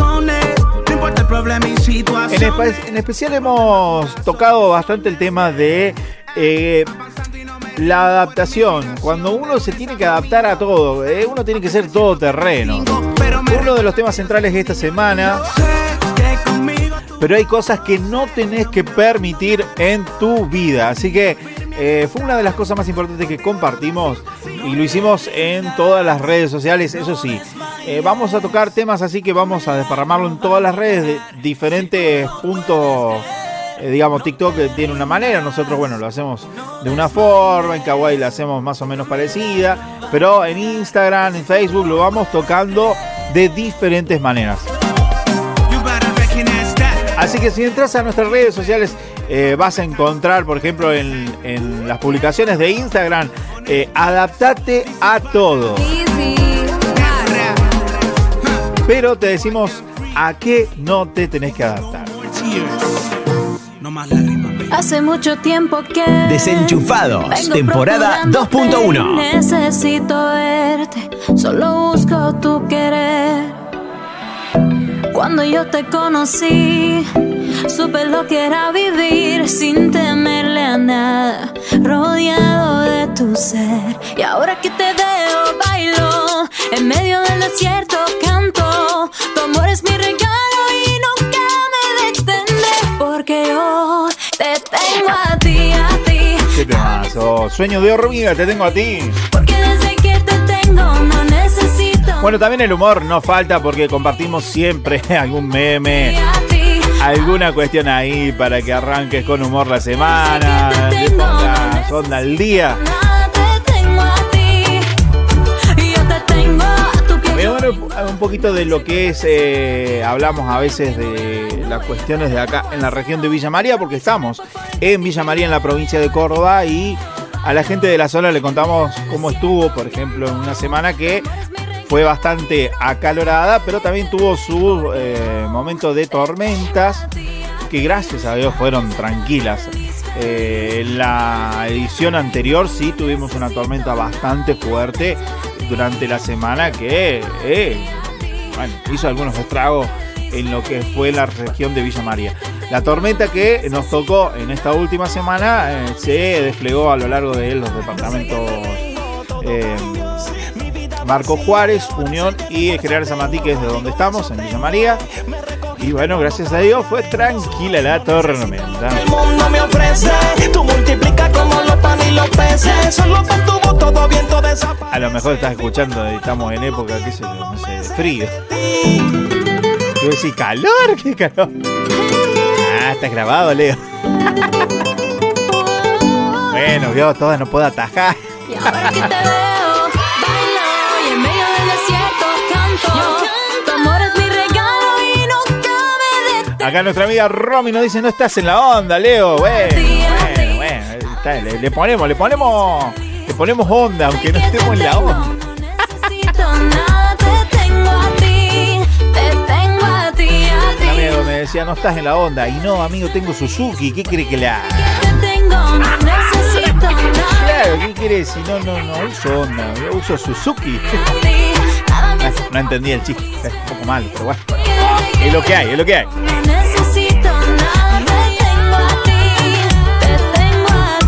espe- en especial hemos tocado bastante el tema de eh, la adaptación. Cuando uno se tiene que adaptar a todo, eh, uno tiene que ser todoterreno. Uno de los temas centrales de esta semana. Pero hay cosas que no tenés que permitir en tu vida. Así que eh, fue una de las cosas más importantes que compartimos y lo hicimos en todas las redes sociales. Eso sí, eh, vamos a tocar temas así que vamos a desparramarlo en todas las redes de diferentes puntos. eh, digamos, TikTok tiene una manera, nosotros, bueno, lo hacemos de una forma, en Kawaii lo hacemos más o menos parecida, pero en Instagram, en Facebook lo vamos tocando de diferentes maneras. Así que si entras a nuestras redes sociales, eh, vas a encontrar, por ejemplo, en, en las publicaciones de Instagram, eh, adaptate a todo. Pero te decimos a qué no te tenés que adaptar. Hace mucho tiempo que Desenchufados, temporada procurándote, 2.1. Necesito verte, solo busco tu querer. Cuando yo te conocí, supe lo que era vivir sin temerle a nada, rodeado de tu ser. Y ahora que te veo, bailo, en medio del desierto canto. Tu amor es mi regalo y nunca me detendré, porque yo te tengo a ti, a ti. ¿Qué temazo? Sueño de hormiga, te tengo a ti. Porque desde que te tengo no Bueno, también el humor no falta porque compartimos siempre algún meme, alguna cuestión ahí para que arranques con humor la semana, pongas onda al día. Un poquito de lo que es, eh, hablamos a veces de las cuestiones de acá en la región de Villa María, porque estamos en Villa María, en la provincia de Córdoba, y a la gente de la zona le contamos cómo estuvo, por ejemplo, en una semana que fue bastante acalorada, pero también tuvo su eh, momento de tormentas, que gracias a Dios fueron tranquilas. Eh, la edición anterior sí tuvimos una tormenta bastante fuerte durante la semana que eh, hizo algunos estragos en lo que fue la región de Villa María. La tormenta que nos tocó en esta última semana eh, se desplegó a lo largo de los departamentos eh, Marco Juárez, Unión y General Zamatí, que es de donde estamos, en Villa María. Y bueno, gracias a Dios fue tranquila la tormenta. El mundo me ofrece, tú multiplicas como los panes y los peces. Solo voz todo viento. A lo mejor estás escuchando, estamos en época, qué sé yo, no sé, de frío. Yo decís, calor, qué calor. Ah, está grabado, Leo. Bueno, vio, todas no puedo atajar. Y ahora que te veo, Acá nuestra amiga Romy nos dice, no estás en la onda, Leo. Bueno, bueno, bueno. está, le, le ponemos, le ponemos, le ponemos onda, aunque no estemos en la onda. Necesito nada, te tengo a ti. Te tengo a ti, a Un ti. amigo me decía, no estás en la onda. Y no, amigo, tengo Suzuki, ¿qué cree que tengo, no necesito nada. Claro, ¿qué quiere si no, no, no uso onda? Yo uso Suzuki. No, no entendí el chiste, es un poco mal, pero bueno. Es lo que hay, es lo que hay. No necesito nada, te tengo a ti. Te tengo a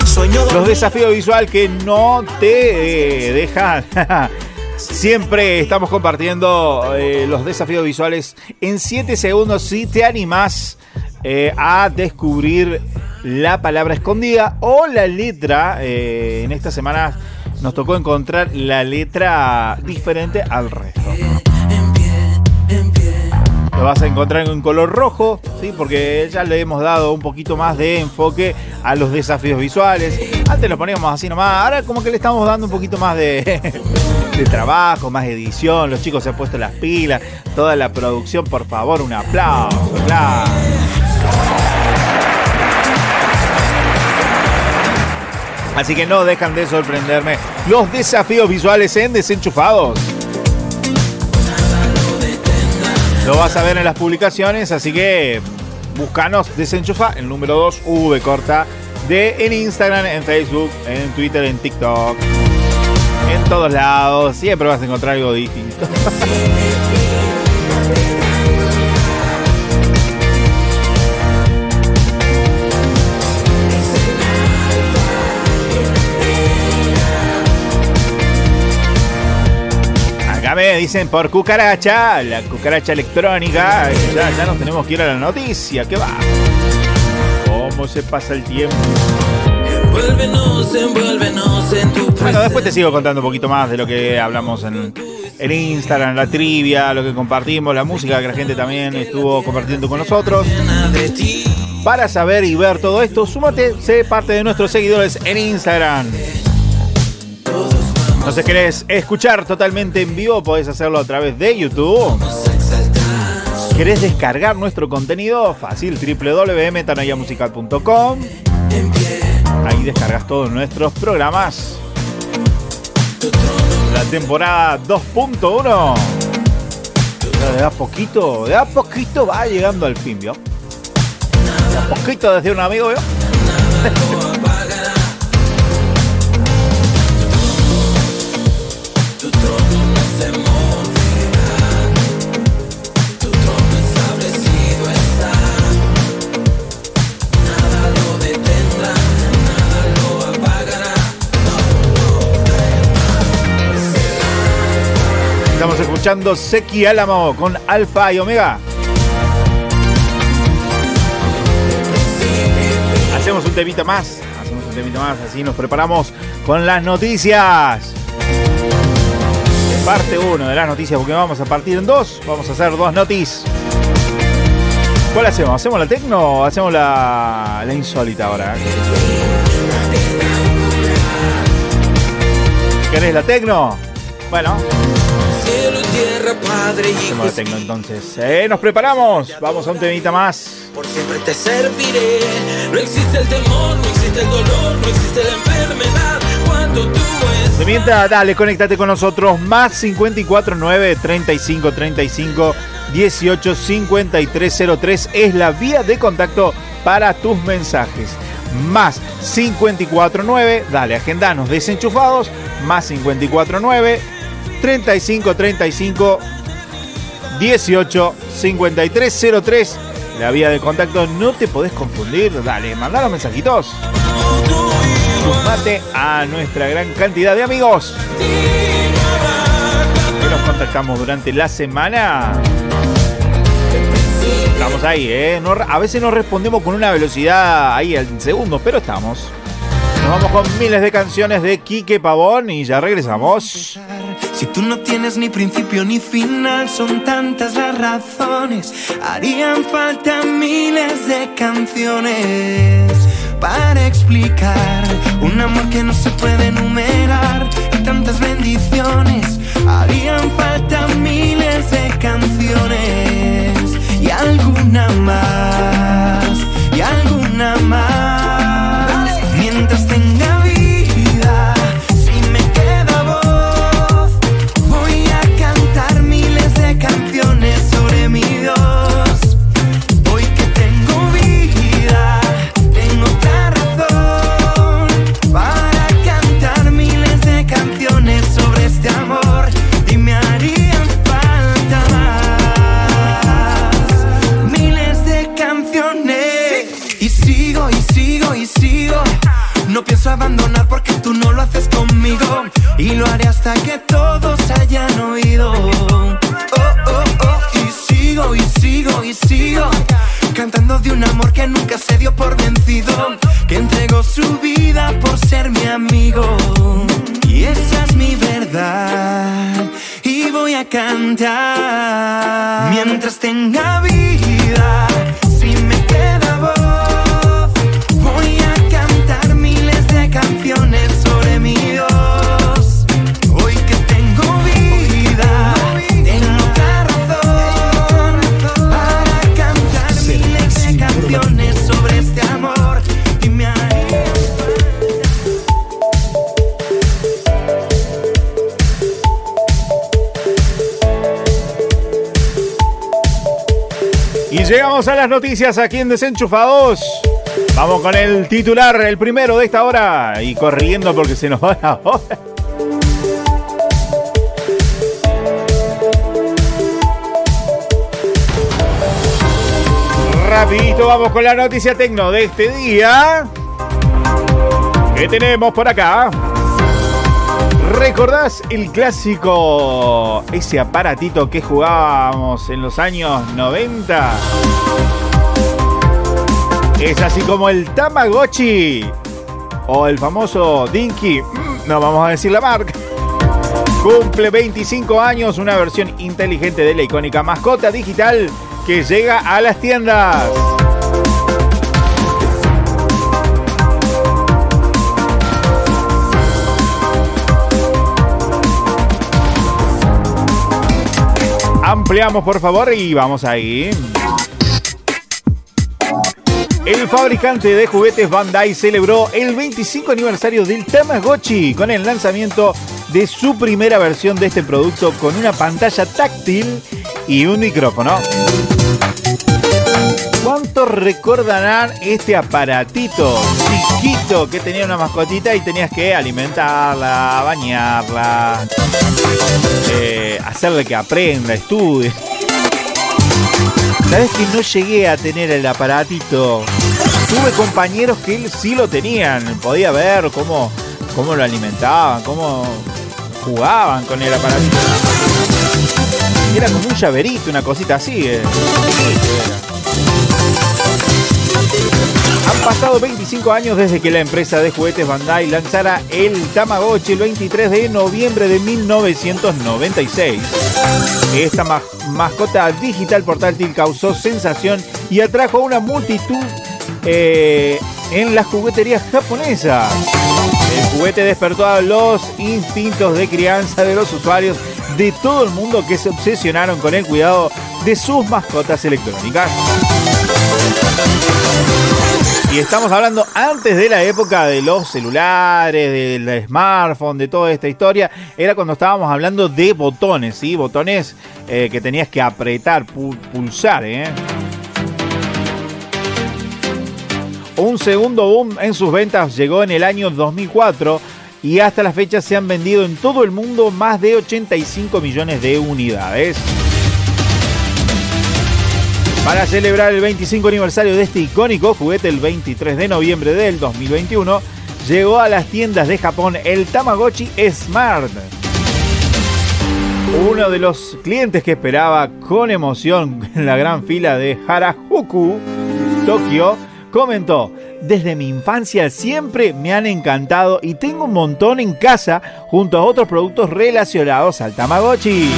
ti. Sueño Los desafíos visual que no te eh, dejan. Siempre estamos compartiendo eh, los desafíos visuales en 7 segundos si te animás eh, a descubrir la palabra escondida o la letra. eh, en esta semana nos tocó encontrar la letra diferente al resto. Lo vas a encontrar en color rojo, ¿sí? porque ya le hemos dado un poquito más de enfoque a los desafíos visuales. Antes lo poníamos así nomás, ahora como que le estamos dando un poquito más de, de trabajo, más edición. Los chicos se han puesto las pilas, toda la producción, por favor, un aplauso, claro. Así que no dejan de sorprenderme los desafíos visuales en Desenchufados. Lo vas a ver en las publicaciones, así que búscanos Desenchufa, el número 2, V corta, de en Instagram, en Facebook, en Twitter, en TikTok. En todos lados, siempre vas a encontrar algo distinto. dicen por cucaracha, la cucaracha electrónica. Ya, ya nos tenemos que ir a la noticia. ¿Qué va? ¿Cómo se pasa el tiempo? Envuélvenos, envuélvenos en tu Bueno, después te sigo contando un poquito más de lo que hablamos en, en Instagram, la trivia, lo que compartimos, la música que la gente también estuvo compartiendo con nosotros. Para saber y ver todo esto, súmate, sé parte de nuestros seguidores en Instagram. No sé, querés escuchar totalmente en vivo, podés hacerlo a través de YouTube. ¿Querés descargar nuestro contenido? Fácil, www.metanoyamusical.com. Ahí descargas todos nuestros programas. La temporada 2.1. De a poquito, de a poquito va llegando al fin, ¿vio? De a poquito, decía un amigo, ¿vio? escuchando Seki Álamo con Alfa y Omega. Hacemos un temita más. Hacemos un temita más. Así nos preparamos con las noticias. Parte 1 de las noticias, porque vamos a partir en dos. Vamos a hacer dos noticias. ¿Cuál hacemos? ¿Hacemos la tecno o hacemos la, la insólita ahora? ¿Querés la tecno? Bueno, Padre la tecno entonces. Eh, nos preparamos. Vamos a un temita más. Por siempre te serviré. No existe el temor, no existe el dolor, no existe la enfermedad. Cuando tú Se mienta, dale, conéctate con nosotros. Más 549 35 35 18 53 03 es la vía de contacto para tus mensajes. Más 549, dale, agendanos desenchufados. Más 549 35 35 18 53 03 la vía de contacto no te podés confundir. Dale mandá los mensajitos. Sumate a nuestra gran cantidad de amigos. Nos contactamos durante la semana. Estamos ahí eh a veces no respondemos con una velocidad ahí en segundos pero estamos. Nos vamos con miles de canciones de Quique Pavón y ya regresamos Si tú no tienes ni principio ni final, son tantas las razones. Harían falta miles de canciones para explicar un amor que no se puede enumerar y tantas bendiciones. Harían falta miles de canciones y alguna más, Y lo haré hasta que todos hayan oído. Oh, oh, oh. Y sigo, y sigo, y sigo. Cantando de un amor que nunca se dio por vencido. Que entregó su vida por ser mi amigo. Y esa es mi verdad. Y voy a cantar. Mientras tenga vida. Llegamos a las noticias aquí en Desenchufados. Vamos con el titular, el primero de esta hora. Y corriendo porque se nos va la hora. Rapidito vamos con la noticia tecno de este día. ¿Qué tenemos por acá? ¿Recordás el clásico, ese aparatito que jugábamos en los años 90? Es así como el Tamagotchi o el famoso Dinky, mm, no vamos a decir la marca. Cumple 25 años una versión inteligente de la icónica mascota digital que llega a las tiendas. Ampliamos por favor y vamos ahí. El fabricante de juguetes Bandai celebró el 25 aniversario del Tamagotchi con el lanzamiento de su primera versión de este producto con una pantalla táctil y un micrófono. ¿Cuántos recordarán este aparatito chiquito que tenía una mascotita y tenías que alimentarla, bañarla, eh, hacerle que aprenda, estudie? ¿Sabes que no llegué a tener el aparatito? Tuve compañeros que sí lo tenían. Podía ver cómo, cómo lo alimentaban, cómo jugaban con el aparatito. Era como un llaverito, una cosita así. eh. Pasado 25 años desde que la empresa de juguetes Bandai lanzara el Tamagotchi el 23 de noviembre de 1996. Esta ma- mascota digital portátil causó sensación y atrajo a una multitud eh, en las jugueterías japonesas. El juguete despertó a los instintos de crianza de los usuarios de todo el mundo que se obsesionaron con el cuidado de sus mascotas electrónicas. Y estamos hablando antes de la época de los celulares, del smartphone, de toda esta historia. Era cuando estábamos hablando de botones, ¿sí? Botones eh, que tenías que apretar, pu- pulsar, ¿eh? Un segundo boom en sus ventas llegó en el año 2004 y hasta la fecha se han vendido en todo el mundo más de 85 millones de unidades. Para celebrar el 25 aniversario de este icónico juguete el 23 de noviembre del 2021, llegó a las tiendas de Japón el Tamagotchi Smart. Uno de los clientes que esperaba con emoción en la gran fila de Harajuku, Tokio, comentó, desde mi infancia siempre me han encantado y tengo un montón en casa junto a otros productos relacionados al Tamagotchi.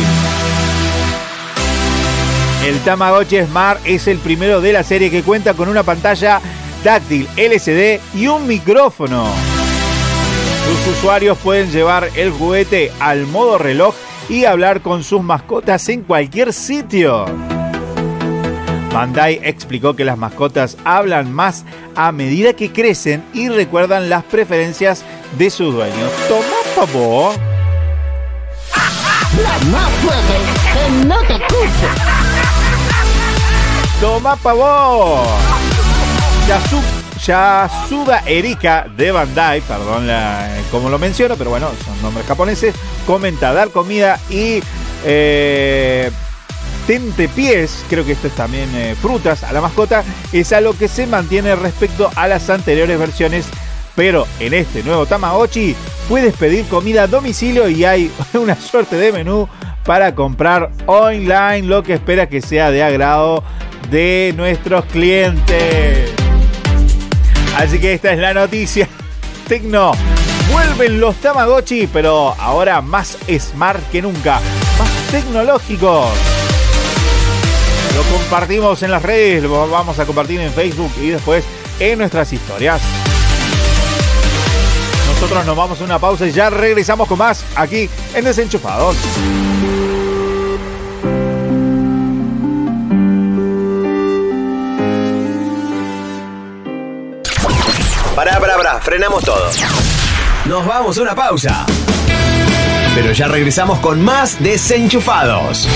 El Tamagotchi Smart es el primero de la serie que cuenta con una pantalla táctil LCD y un micrófono. Sus usuarios pueden llevar el juguete al modo reloj y hablar con sus mascotas en cualquier sitio. Bandai explicó que las mascotas hablan más a medida que crecen y recuerdan las preferencias de sus dueños. Toma pavo. No puede, que no te escucho. Toma. Yasu, Yasuda Erika de Bandai, perdón la- como lo menciono, pero bueno, son nombres japoneses, comenta dar comida y eh, tentepiés, creo que esto es también eh, frutas a la mascota, es algo que se mantiene respecto a las anteriores versiones, pero en este nuevo Tamagotchi puedes pedir comida a domicilio y hay una suerte de menú para comprar online, lo que espera que sea de agrado de nuestros clientes. Así que esta es la noticia. Tecno. Vuelven los Tamagotchi, pero ahora más smart que nunca. Más tecnológicos. Lo compartimos en las redes, lo vamos a compartir en Facebook y después en nuestras historias. Nosotros nos vamos a una pausa y ya regresamos con más aquí en Desenchufados. Pará, pará, pará, frenamos todo. Nos vamos a una pausa. Pero ya regresamos con más desenchufados.